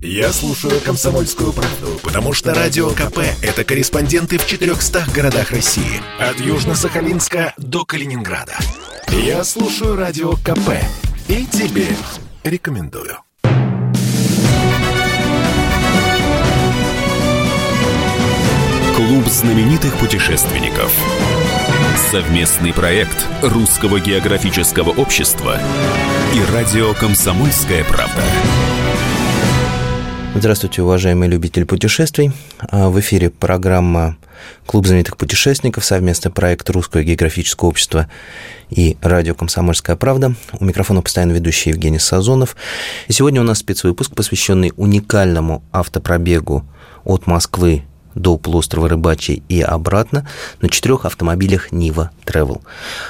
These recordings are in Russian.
Я слушаю «Комсомольскую правду», потому что «Радио КП» — это корреспонденты в 400 городах России. От Южно-Сахалинска до Калининграда. Я слушаю «Радио КП» и тебе рекомендую. Клуб знаменитых путешественников. Совместный проект Русского географического общества и радио «Комсомольская правда». Здравствуйте, уважаемые любители путешествий. А, в эфире программа «Клуб знаменитых путешественников», совместный проект Русского географического общества и радио «Комсомольская правда». У микрофона постоянно ведущий Евгений Сазонов. И сегодня у нас спецвыпуск, посвященный уникальному автопробегу от Москвы до полуострова Рыбачий и обратно на четырех автомобилях Нива Travel.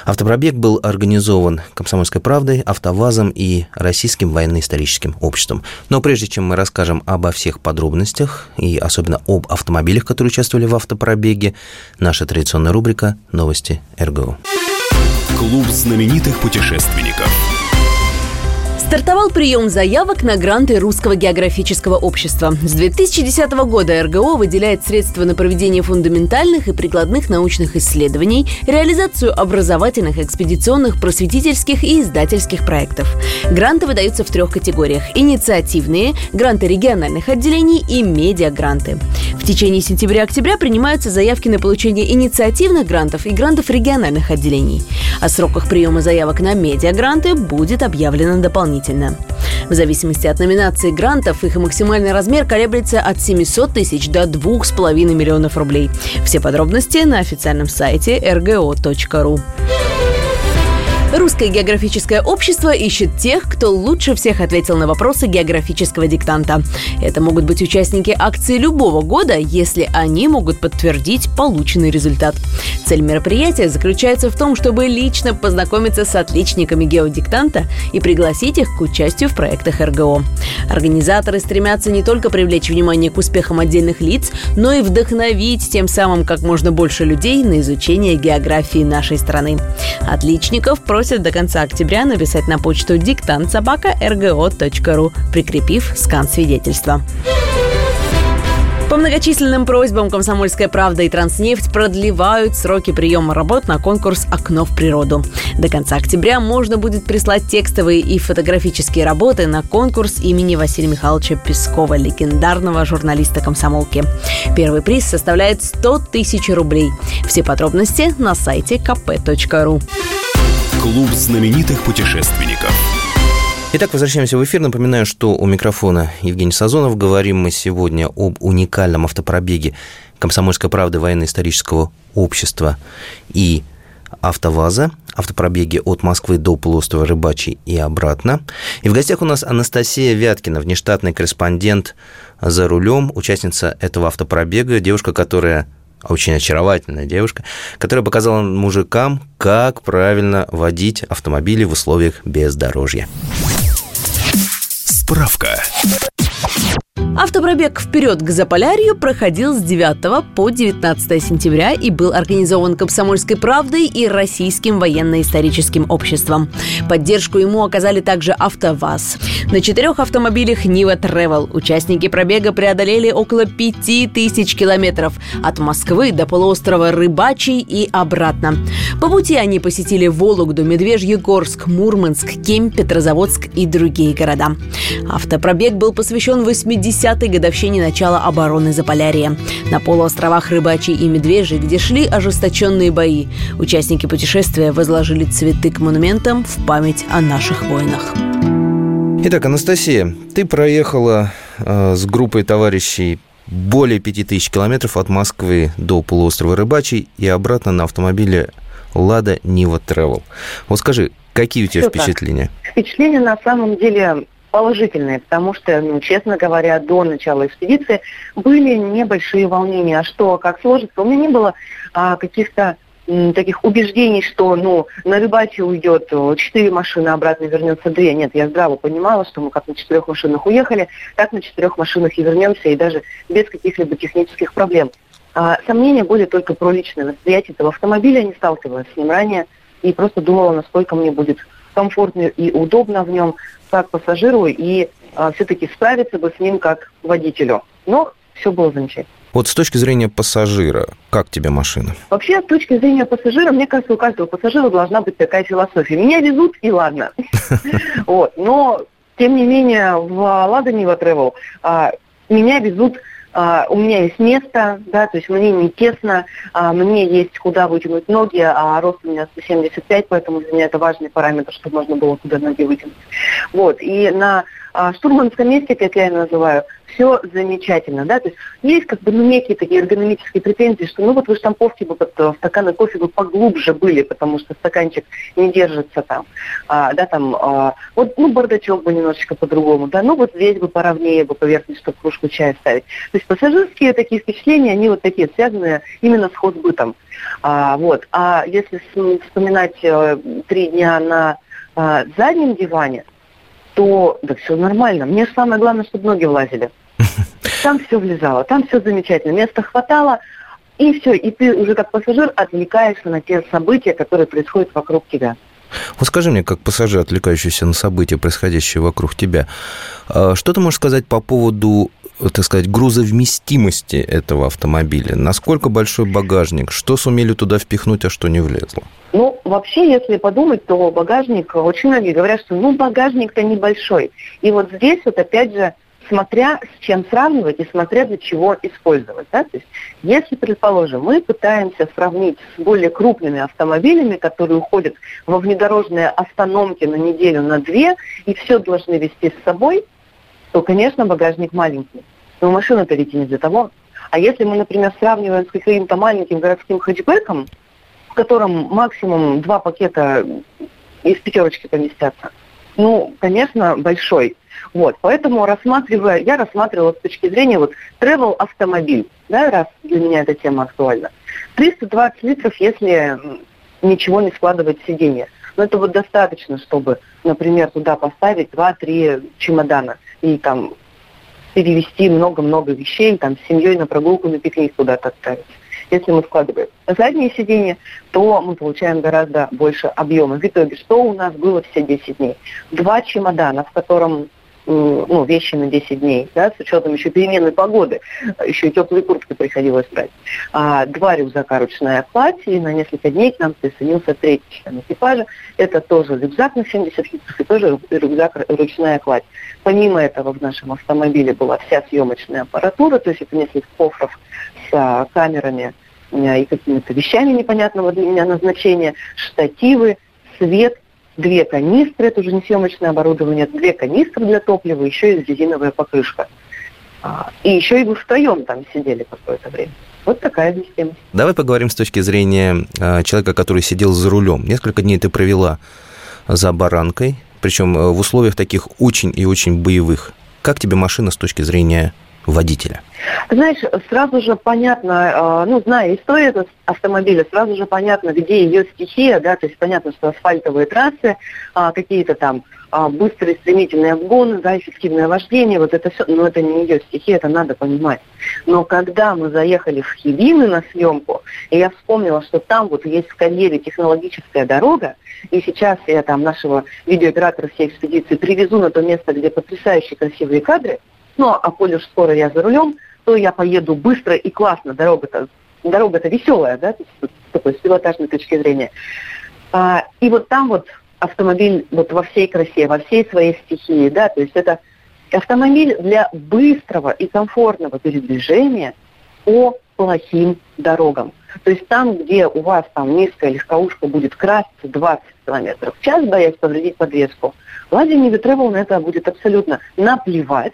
Автопробег был организован «Комсомольской правдой», «АвтоВАЗом» и Российским военно-историческим обществом. Но прежде чем мы расскажем обо всех подробностях и особенно об автомобилях, которые участвовали в автопробеге, наша традиционная рубрика «Новости РГО». Клуб знаменитых путешественников – Стартовал прием заявок на гранты Русского географического общества. С 2010 года РГО выделяет средства на проведение фундаментальных и прикладных научных исследований, реализацию образовательных, экспедиционных, просветительских и издательских проектов. Гранты выдаются в трех категориях – инициативные, гранты региональных отделений и медиагранты. В течение сентября-октября принимаются заявки на получение инициативных грантов и грантов региональных отделений. О сроках приема заявок на медиагранты будет объявлено дополнительно дополнительно. В зависимости от номинации грантов их максимальный размер колеблется от 700 тысяч до 2,5 миллионов рублей. Все подробности на официальном сайте rgo.ru. Русское географическое общество ищет тех, кто лучше всех ответил на вопросы географического диктанта. Это могут быть участники акции любого года, если они могут подтвердить полученный результат. Цель мероприятия заключается в том, чтобы лично познакомиться с отличниками геодиктанта и пригласить их к участию в проектах РГО. Организаторы стремятся не только привлечь внимание к успехам отдельных лиц, но и вдохновить тем самым как можно больше людей на изучение географии нашей страны. Отличников просят просят до конца октября написать на почту диктант собака рго.ру, прикрепив скан свидетельства. По многочисленным просьбам «Комсомольская правда» и «Транснефть» продлевают сроки приема работ на конкурс «Окно в природу». До конца октября можно будет прислать текстовые и фотографические работы на конкурс имени Василия Михайловича Пескова, легендарного журналиста «Комсомолки». Первый приз составляет 100 тысяч рублей. Все подробности на сайте kp.ru. Клуб знаменитых путешественников. Итак, возвращаемся в эфир. Напоминаю, что у микрофона Евгений Сазонов. Говорим мы сегодня об уникальном автопробеге «Комсомольской правды» военно-исторического общества и АвтоВАЗа, автопробеги от Москвы до полуострова Рыбачий и обратно. И в гостях у нас Анастасия Вяткина, внештатный корреспондент за рулем, участница этого автопробега, девушка, которая очень очаровательная девушка, которая показала мужикам, как правильно водить автомобили в условиях бездорожья. Справка. Автопробег «Вперед к Заполярью» проходил с 9 по 19 сентября и был организован «Комсомольской правдой» и Российским военно-историческим обществом. Поддержку ему оказали также «АвтоВАЗ». На четырех автомобилях «Нива Travel участники пробега преодолели около 5000 километров от Москвы до полуострова Рыбачий и обратно. По пути они посетили Вологду, Медвежьегорск, Мурманск, Кем, Петрозаводск и другие города. Автопробег был посвящен 80 10-й годовщине начала обороны Заполярья. На полуостровах Рыбачий и Медвежий, где шли ожесточенные бои, участники путешествия возложили цветы к монументам в память о наших воинах. Итак, Анастасия, ты проехала э, с группой товарищей более 5000 километров от Москвы до полуострова Рыбачий и обратно на автомобиле «Лада Нива Travel». Вот скажи, какие у тебя Все впечатления? Так. Впечатления на самом деле положительные, потому что, ну, честно говоря, до начала экспедиции были небольшие волнения. А что, как сложится? У меня не было а, каких-то таких убеждений, что ну, на рыбаче уйдет четыре машины, обратно вернется две. Нет, я здраво понимала, что мы как на четырех машинах уехали, так на четырех машинах и вернемся, и даже без каких-либо технических проблем. А, сомнения были только про личное восприятие этого автомобиля, я не сталкивалась с ним ранее, и просто думала, насколько мне будет комфортно и удобно в нем как пассажиру и а, все-таки справиться бы с ним как водителю. Но все было замечательно. Вот с точки зрения пассажира, как тебе машина? Вообще, с точки зрения пассажира, мне кажется, у каждого пассажира должна быть такая философия. Меня везут, и ладно. Вот. Но, тем не менее, в Ладоне в Travel а, меня везут Uh, у меня есть место, да, то есть мне не тесно, uh, мне есть куда вытянуть ноги, а рост у меня 175, поэтому для меня это важный параметр, чтобы можно было куда ноги вытянуть. Вот, и на а, штурманском месте, как я его называю, все замечательно, да, то есть есть как бы ну, некие такие эргономические претензии, что ну вот вы штамповки бы под стаканы кофе бы поглубже были, потому что стаканчик не держится там, а, да, там, а, вот, ну, бардачок бы немножечко по-другому, да, ну вот здесь бы поровнее бы поверхность, чтобы кружку чая ставить. То есть пассажирские такие впечатления, они вот такие связанные именно с хозбытом. А, вот, а если вспоминать э, три дня на а, заднем диване, то да все нормально. Мне же самое главное, чтобы ноги влазили. Там все влезало, там все замечательно. Места хватало, и все. И ты уже как пассажир отвлекаешься на те события, которые происходят вокруг тебя. Вот скажи мне, как пассажир, отвлекающийся на события, происходящие вокруг тебя, а что ты можешь сказать по поводу так сказать, грузовместимости этого автомобиля? Насколько большой багажник? Что сумели туда впихнуть, а что не влезло? Ну, вообще, если подумать, то багажник, очень многие говорят, что ну багажник-то небольшой. И вот здесь вот опять же смотря с чем сравнивать и смотря для чего использовать. Да? То есть, если, предположим, мы пытаемся сравнить с более крупными автомобилями, которые уходят во внедорожные остановки на неделю, на две, и все должны вести с собой, то, конечно, багажник маленький. Но машина-то ведь не для того. А если мы, например, сравниваем с каким-то маленьким городским хэтчбеком, в котором максимум два пакета из пятерочки поместятся, ну, конечно, большой. Вот, поэтому рассматривая, я рассматривала с точки зрения вот travel автомобиль, да, раз для меня эта тема актуальна. 320 литров, если ничего не складывать в сиденье. Но это вот достаточно, чтобы, например, туда поставить 2-3 чемодана и там перевести много-много вещей, там, с семьей на прогулку, на пикник куда-то отправить. Если мы вкладываем заднее сиденье, то мы получаем гораздо больше объема. В итоге, что у нас было все 10 дней? Два чемодана, в котором ну, вещи на 10 дней, да, с учетом еще переменной погоды, еще и теплые куртки приходилось брать. А, два рюкзака ручная кладь, и на несколько дней к нам присоединился третий член экипажа. Это тоже рюкзак на 70 литров и тоже рюкзак ручная кладь. Помимо этого в нашем автомобиле была вся съемочная аппаратура, то есть это несколько кофров с а, камерами а, и какими-то вещами непонятного для меня назначения, штативы, свет – две канистры, это уже не съемочное оборудование, две канистры для топлива, еще и резиновая покрышка. А, и еще и вы втроем там сидели какое-то время. Вот такая система. Давай поговорим с точки зрения а, человека, который сидел за рулем. Несколько дней ты провела за баранкой, причем э, в условиях таких очень и очень боевых. Как тебе машина с точки зрения водителя? Знаешь, сразу же понятно, а, ну, зная историю этого автомобиля, сразу же понятно, где ее стихия, да, то есть понятно, что асфальтовые трассы, а, какие-то там а, быстрые стремительные обгоны, да, эффективное вождение, вот это все, но это не ее стихия, это надо понимать. Но когда мы заехали в Хибины на съемку, и я вспомнила, что там вот есть в карьере технологическая дорога, и сейчас я там нашего видеооператора всей экспедиции привезу на то место, где потрясающие красивые кадры, ну, а коль уж скоро я за рулем, то я поеду быстро и классно. Дорога-то дорога-то веселая, да, такой с пилотажной точки зрения. А, и вот там вот автомобиль вот во всей красе, во всей своей стихии, да, то есть это автомобиль для быстрого и комфортного передвижения по плохим дорогам. То есть там, где у вас там низкая легковушка будет краситься 20 км в час, боясь повредить подвеску, Ладе Travel на это будет абсолютно наплевать,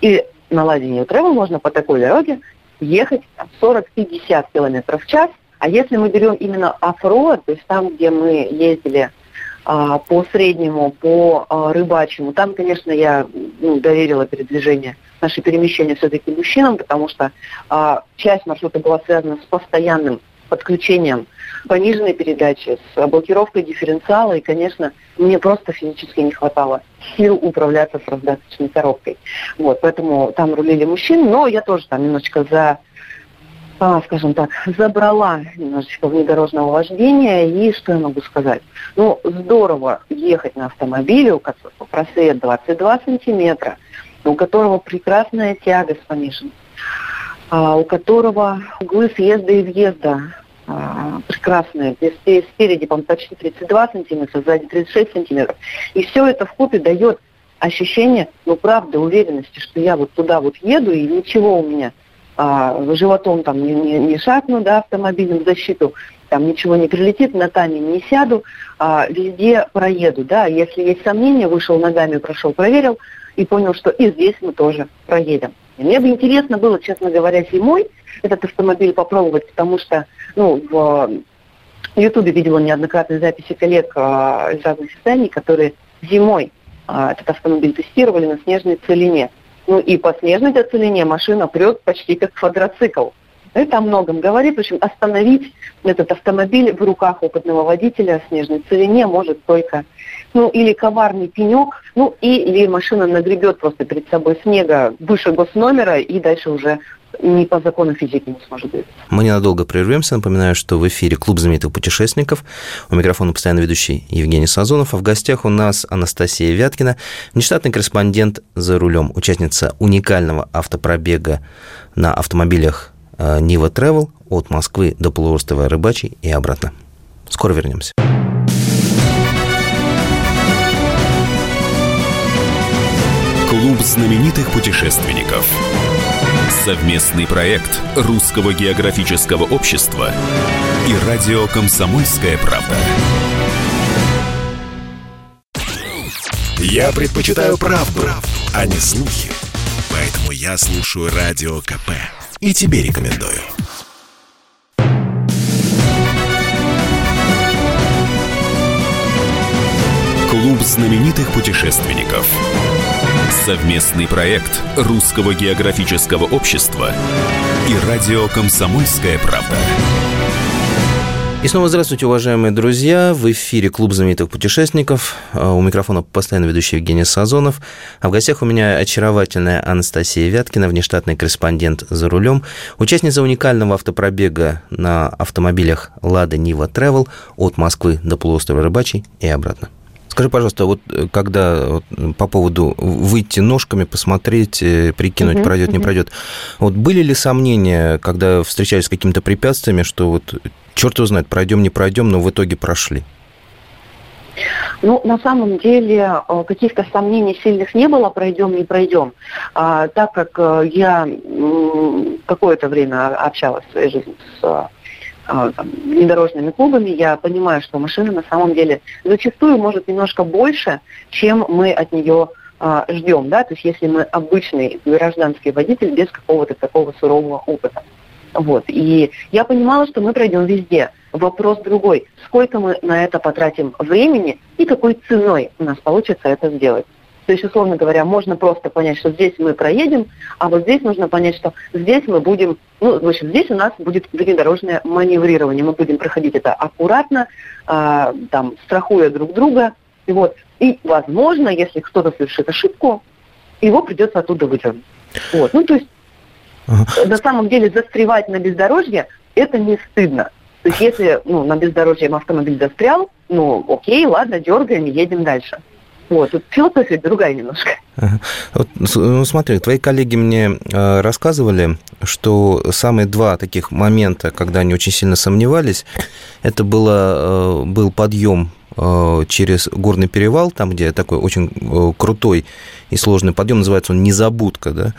и на Ладине Travel можно по такой дороге ехать 40-50 км в час. А если мы берем именно оффроад, то есть там, где мы ездили а, по среднему, по а, рыбачьему, там, конечно, я ну, доверила передвижение, наше перемещение все-таки мужчинам, потому что а, часть маршрута была связана с постоянным подключением пониженной передачи, с блокировкой дифференциала, и, конечно, мне просто физически не хватало сил управляться с раздаточной коробкой. Вот, поэтому там рулили мужчины, но я тоже там немножечко за а, скажем так, забрала немножечко внедорожного вождения. И что я могу сказать? Ну, здорово ехать на автомобиле, у которого просвет 22 сантиметра, у которого прекрасная тяга с пониженной, у которого углы съезда и въезда а, прекрасные. Спереди, по почти 32 сантиметра, сзади 36 сантиметров. И все это в купе дает ощущение, ну, правда, уверенности, что я вот туда вот еду, и ничего у меня а, животом там не, не, не шагну, да, автомобильным защиту, там ничего не прилетит, на тане не сяду, а, везде проеду, да, если есть сомнения, вышел ногами, прошел, проверил, и понял, что и здесь мы тоже проедем. И мне бы интересно было, честно говоря, зимой этот автомобиль попробовать, потому что, ну, в Ютубе видела неоднократные записи коллег а, из разных изданий, которые зимой а, этот автомобиль тестировали на снежной целине. Ну и по снежной целине машина прет почти как квадроцикл. Это о многом говорит. В общем, остановить этот автомобиль в руках опытного водителя в снежной целине может только ну, или коварный пенек, ну, или машина нагребет просто перед собой снега выше госномера и дальше уже не по закону физики не сможет двигаться. Мы ненадолго прервемся. Напоминаю, что в эфире Клуб знаменитых путешественников. У микрофона постоянно ведущий Евгений Сазонов. А в гостях у нас Анастасия Вяткина, внештатный корреспондент за рулем, участница уникального автопробега на автомобилях Нива Travel от Москвы до полуострова Рыбачий и обратно. Скоро вернемся. Клуб знаменитых путешественников. Совместный проект Русского географического общества и радио «Комсомольская правда». Я предпочитаю правду, а не слухи. Поэтому я слушаю Радио КП. И тебе рекомендую. Клуб знаменитых путешественников. Совместный проект Русского географического общества и радио «Комсомольская правда». И снова здравствуйте, уважаемые друзья. В эфире Клуб знаменитых путешественников. А, у микрофона постоянно ведущий Евгений Сазонов. А в гостях у меня очаровательная Анастасия Вяткина, внештатный корреспондент за рулем, участница уникального автопробега на автомобилях «Лада Нива Travel от Москвы до полуострова Рыбачий и обратно. Скажи, пожалуйста, вот э, когда вот, по поводу выйти ножками, посмотреть, э, прикинуть, uh-huh, пройдет, uh-huh. не пройдет, вот были ли сомнения, когда встречались с какими-то препятствиями, что вот черт его знает, пройдем, не пройдем, но в итоге прошли? Ну, на самом деле, э, каких-то сомнений сильных не было, пройдем, не пройдем. А, так как я какое-то время общалась в своей жизни с а, там, клубами, я понимаю, что машина на самом деле зачастую может немножко больше, чем мы от нее а, ждем, да, то есть если мы обычный гражданский водитель без какого-то такого сурового опыта. Вот. И я понимала, что мы пройдем везде. Вопрос другой. Сколько мы на это потратим времени и какой ценой у нас получится это сделать. То есть, условно говоря, можно просто понять, что здесь мы проедем, а вот здесь нужно понять, что здесь мы будем, ну, в общем, здесь у нас будет внедорожное маневрирование. Мы будем проходить это аккуратно, э, там, страхуя друг друга. И вот, и, возможно, если кто-то совершит ошибку, его придется оттуда выдернуть. Вот. Ну, то есть, ага. на самом деле, застревать на бездорожье – это не стыдно. То есть, если ну, на бездорожье автомобиль застрял, ну, окей, ладно, дергаем и едем дальше. Вот, тут философия другая немножко. Вот, ну, смотри, твои коллеги мне э, рассказывали, что самые два таких момента, когда они очень сильно сомневались, это было, э, был подъем э, через горный перевал, там, где такой очень э, крутой и сложный подъем, называется он Незабудка, да,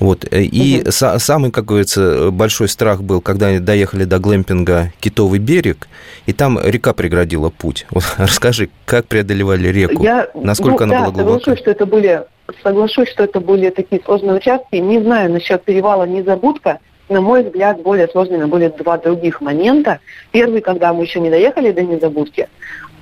вот. Э, и угу. самый, как говорится, большой страх был, когда они доехали до глэмпинга Китовый берег, и там река преградила путь. Вот, расскажи, как преодолевали реку? Я, Насколько ну, она да, была глубока? Соглашусь, что это были, соглашусь, что это были такие сложные участки. Не знаю насчет перевала Незабудка. На мой взгляд, более сложными были два других момента. Первый, когда мы еще не доехали до Незабудки,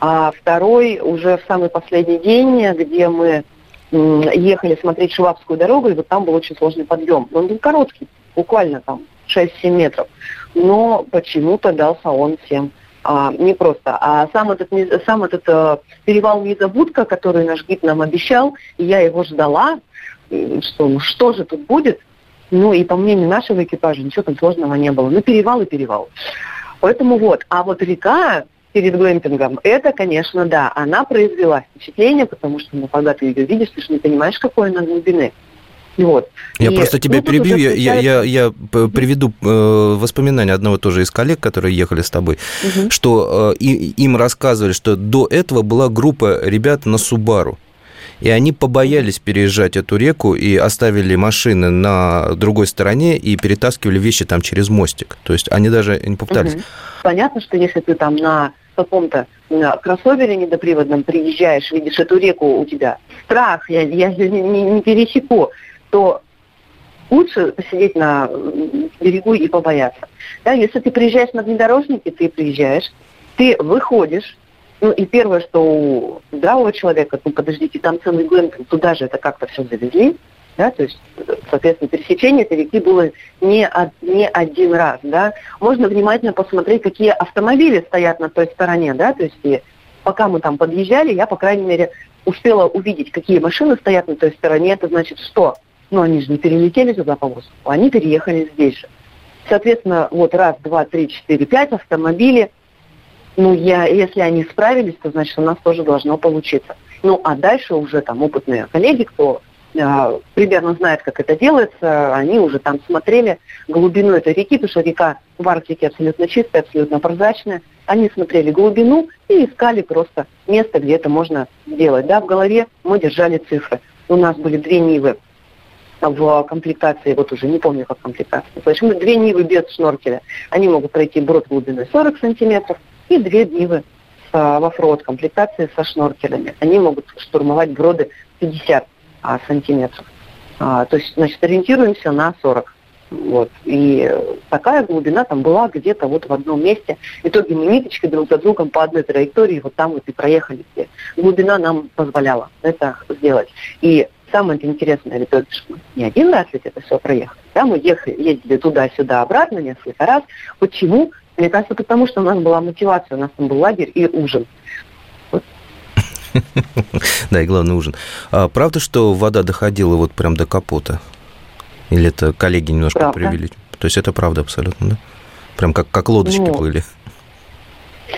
а второй уже в самый последний день, где мы ехали смотреть Швабскую дорогу, и вот там был очень сложный подъем. Он был короткий, буквально там 6-7 метров. Но почему-то дался он всем а, не просто. А сам этот, сам этот а, перевал Незабудка, который наш гид нам обещал, и я его ждала, что ну что же тут будет, Ну и по мнению нашего экипажа ничего там сложного не было. Ну перевал и перевал. Поэтому вот. А вот река перед глэмпингом, это, конечно, да, она произвела впечатление, потому что, ну, когда ты ее видишь, ты же не понимаешь, какой она глубины. Вот. Я и, просто тебя ну, перебью, я, я, я, я приведу э, воспоминания одного тоже из коллег, которые ехали с тобой, угу. что э, и, им рассказывали, что до этого была группа ребят на Субару. И они побоялись переезжать эту реку и оставили машины на другой стороне и перетаскивали вещи там через мостик. То есть они даже не попытались. Угу. Понятно, что если ты там на каком-то кроссовере недоприводном приезжаешь, видишь эту реку у тебя, страх, я, я не, не, не пересеку, то лучше посидеть на берегу и побояться. Да, если ты приезжаешь на внедорожнике, ты приезжаешь, ты выходишь, ну и первое, что у здравого человека, ну подождите, там целый глэмпинг, туда же это как-то все завезли, да, то есть, соответственно, пересечение этой реки было не, од, не один раз, да. Можно внимательно посмотреть, какие автомобили стоят на той стороне, да, то есть, и пока мы там подъезжали, я, по крайней мере, успела увидеть, какие машины стоят на той стороне, это значит что? Ну, они же не перелетели туда по воздуху, они переехали здесь же. Соответственно, вот раз, два, три, четыре, пять автомобилей, ну, я, если они справились, то значит у нас тоже должно получиться. Ну, а дальше уже там опытные коллеги, кто примерно знает, как это делается, они уже там смотрели глубину этой реки, потому что река в Арктике абсолютно чистая, абсолютно прозрачная. Они смотрели глубину и искали просто место, где это можно сделать. Да, в голове мы держали цифры. У нас были две Нивы в комплектации, вот уже не помню, как комплектация. Есть две Нивы без шноркеля. Они могут пройти брод глубиной 40 сантиметров, и две Нивы в оффроуд комплектации со шноркелями. Они могут штурмовать броды 50 а, сантиметров. А, то есть, значит, ориентируемся на 40. Вот. И такая глубина там была где-то вот в одном месте. В итоге мы ниточкой друг за другом по одной траектории вот там вот и проехали все. Глубина нам позволяла это сделать. И самое интересное, итоге, что не один раз ведь это все проехали. Да, мы ехали, ездили туда-сюда, обратно несколько раз. Почему? Мне кажется, потому что у нас была мотивация, у нас там был лагерь и ужин. Да, и главный ужин. А правда, что вода доходила вот прям до капота? Или это коллеги немножко правда. привели? То есть это правда абсолютно, да? Прям как, как лодочки ну, плыли.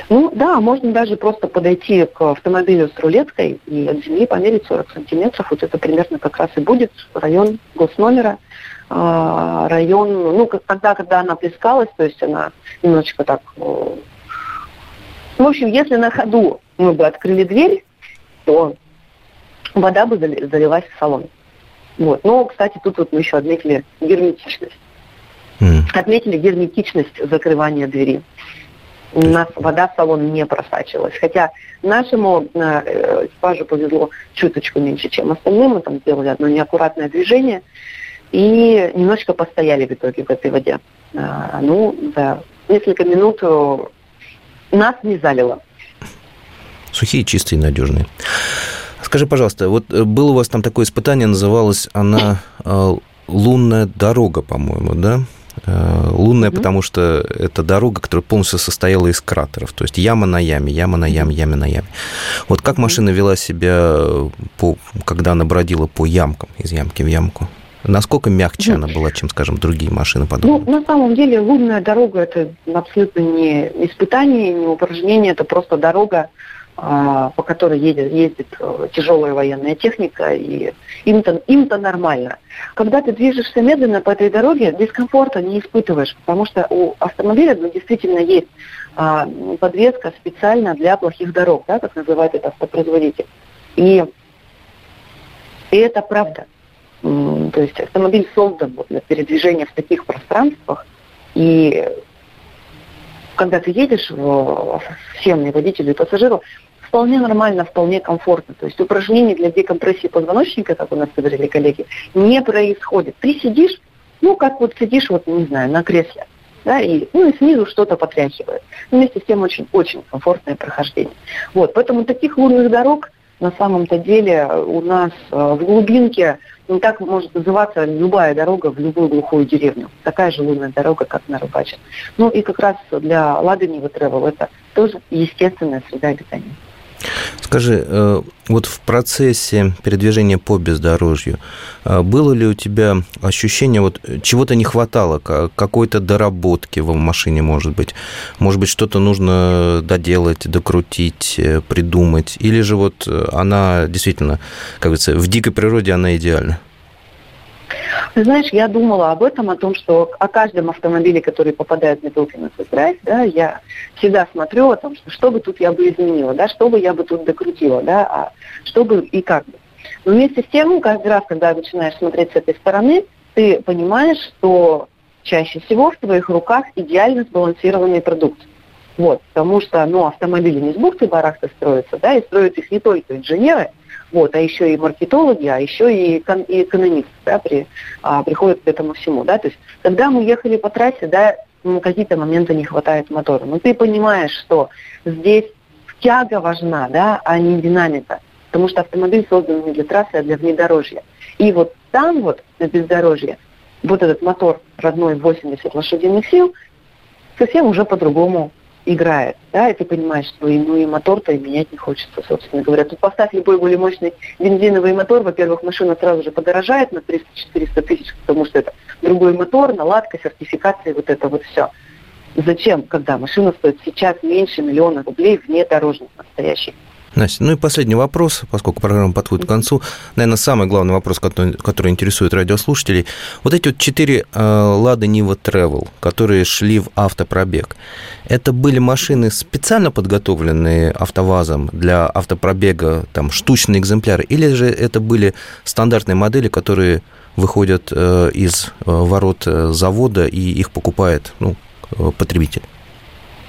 Ну да, можно даже просто подойти к автомобилю с рулеткой и от земли померить 40 сантиметров. Вот это примерно как раз и будет район госномера. А, район, ну, когда, когда она плескалась, то есть она немножечко так... Э, в общем, если на ходу мы бы открыли дверь, то вода бы залилась в салон. Вот. Но, кстати, тут вот мы еще отметили герметичность. Mm. Отметили герметичность закрывания двери. У нас вода в салон не просачивалась. Хотя нашему э, экипажу повезло чуточку меньше, чем остальным. Мы там сделали одно неаккуратное движение и немножечко постояли в итоге в этой воде. А, ну, за несколько минут э, нас не залило. Сухие, чистые, надежные. Скажи, пожалуйста, вот э, было у вас там такое испытание, называлось она э, «Лунная дорога», по-моему, да? Лунная, mm-hmm. потому что это дорога, которая полностью состояла из кратеров. То есть яма на яме, яма на яме, яма на яме. Вот как машина вела себя, по, когда она бродила по ямкам, из ямки в ямку? Насколько мягче она была, чем, скажем, другие машины подобные? Ну, на самом деле, лунная дорога – это абсолютно не испытание, не упражнение, это просто дорога, по которой едет, ездит э, тяжелая военная техника, и им-то, им-то нормально. Когда ты движешься медленно по этой дороге, дискомфорта не испытываешь, потому что у автомобиля ну, действительно есть а, подвеска специально для плохих дорог, да, как называет это автопроизводитель. И, и это правда. То есть автомобиль создан вот для передвижения в таких пространствах. И когда ты едешь в всем водителю и пассажиру, вполне нормально, вполне комфортно. То есть упражнений для декомпрессии позвоночника, как у нас говорили коллеги, не происходит. Ты сидишь, ну, как вот сидишь, вот, не знаю, на кресле, да, и, ну, и снизу что-то потряхивает. Вместе с тем очень-очень комфортное прохождение. Вот, поэтому таких лунных дорог на самом-то деле у нас э, в глубинке ну, так может называться любая дорога в любую глухую деревню. Такая же лунная дорога, как на Рыбаче. Ну и как раз для Ладанева Travel это тоже естественная среда обитания. Скажи, э, вот в процессе передвижения по бездорожью э, было ли у тебя ощущение, вот чего-то не хватало, какой-то доработки в машине, может быть? Может быть, что-то нужно доделать, докрутить, э, придумать? Или же вот она действительно, как говорится, в дикой природе она идеальна? Знаешь, я думала об этом, о том, что о каждом автомобиле, который попадает в Middleton Drive, да, я всегда смотрю о том, что, что бы тут я бы изменила, да, что бы я бы тут докрутила, да, а что бы и как бы. Но вместе с тем, каждый раз, когда начинаешь смотреть с этой стороны, ты понимаешь, что чаще всего в твоих руках идеально сбалансированный продукт. Вот, потому что, ну, автомобили не с бухты-барахта строятся, да, и строят их не только инженеры, вот, а еще и маркетологи, а еще и, кон, и экономисты да, при, а, приходят к этому всему. Да? То есть, когда мы ехали по трассе, да, ну, какие-то моменты не хватает мотора. Но ты понимаешь, что здесь тяга важна, да, а не динамика. Потому что автомобиль создан не для трассы, а для внедорожья. И вот там вот, на бездорожье, вот этот мотор родной 80 лошадиных сил совсем уже по-другому играет, да, и ты понимаешь, что ну, и мотор-то и менять не хочется, собственно говоря. Тут поставь любой более мощный бензиновый мотор, во-первых, машина сразу же подорожает на 300-400 тысяч, потому что это другой мотор, наладка, сертификация, вот это вот все. Зачем, когда машина стоит сейчас меньше миллиона рублей вне дорожных настоящих? Настя, ну и последний вопрос, поскольку программа подходит к концу. Наверное, самый главный вопрос, который, который интересует радиослушателей. Вот эти вот четыре Лада Нива Travel, которые шли в автопробег, это были машины специально подготовленные автовазом для автопробега, там, штучные экземпляры, или же это были стандартные модели, которые выходят э, из э, ворот э, завода и их покупает ну, потребитель?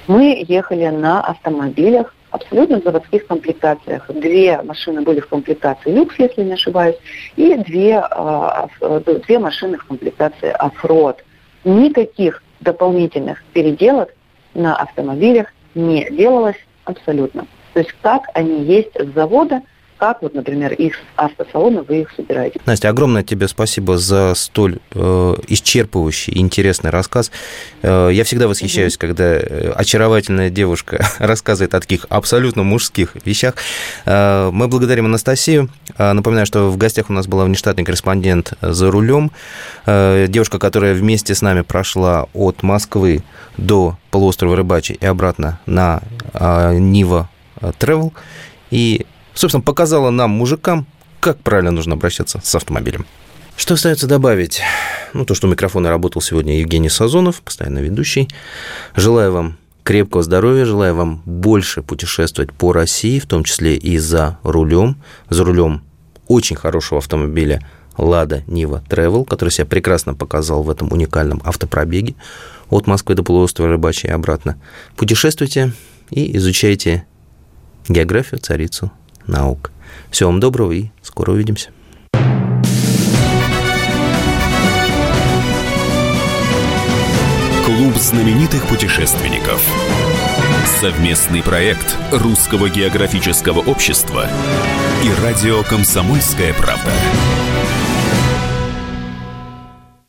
Мы ехали на автомобилях абсолютно в заводских комплектациях. Две машины были в комплектации люкс, если не ошибаюсь, и две, а, две машины в комплектации оффроад. Никаких дополнительных переделок на автомобилях не делалось абсолютно. То есть как они есть с завода, как вот, например, их автосалоны вы их собираете. Настя, огромное тебе спасибо за столь э, исчерпывающий интересный рассказ. Э, я всегда восхищаюсь, угу. когда э, очаровательная девушка рассказывает о таких абсолютно мужских вещах. Э, мы благодарим Анастасию. Э, напоминаю, что в гостях у нас была внештатный корреспондент за рулем. Э, девушка, которая вместе с нами прошла от Москвы до полуострова Рыбачий и обратно на э, Нива Travel. И собственно, показала нам, мужикам, как правильно нужно обращаться с автомобилем. Что остается добавить? Ну, то, что у микрофона работал сегодня Евгений Сазонов, постоянно ведущий. Желаю вам крепкого здоровья, желаю вам больше путешествовать по России, в том числе и за рулем. За рулем очень хорошего автомобиля Лада Нива Travel, который себя прекрасно показал в этом уникальном автопробеге от Москвы до полуострова Рыбачьей и обратно. Путешествуйте и изучайте географию, царицу наук. Всего вам доброго и скоро увидимся. Клуб знаменитых путешественников. Совместный проект Русского географического общества и радио «Комсомольская правда».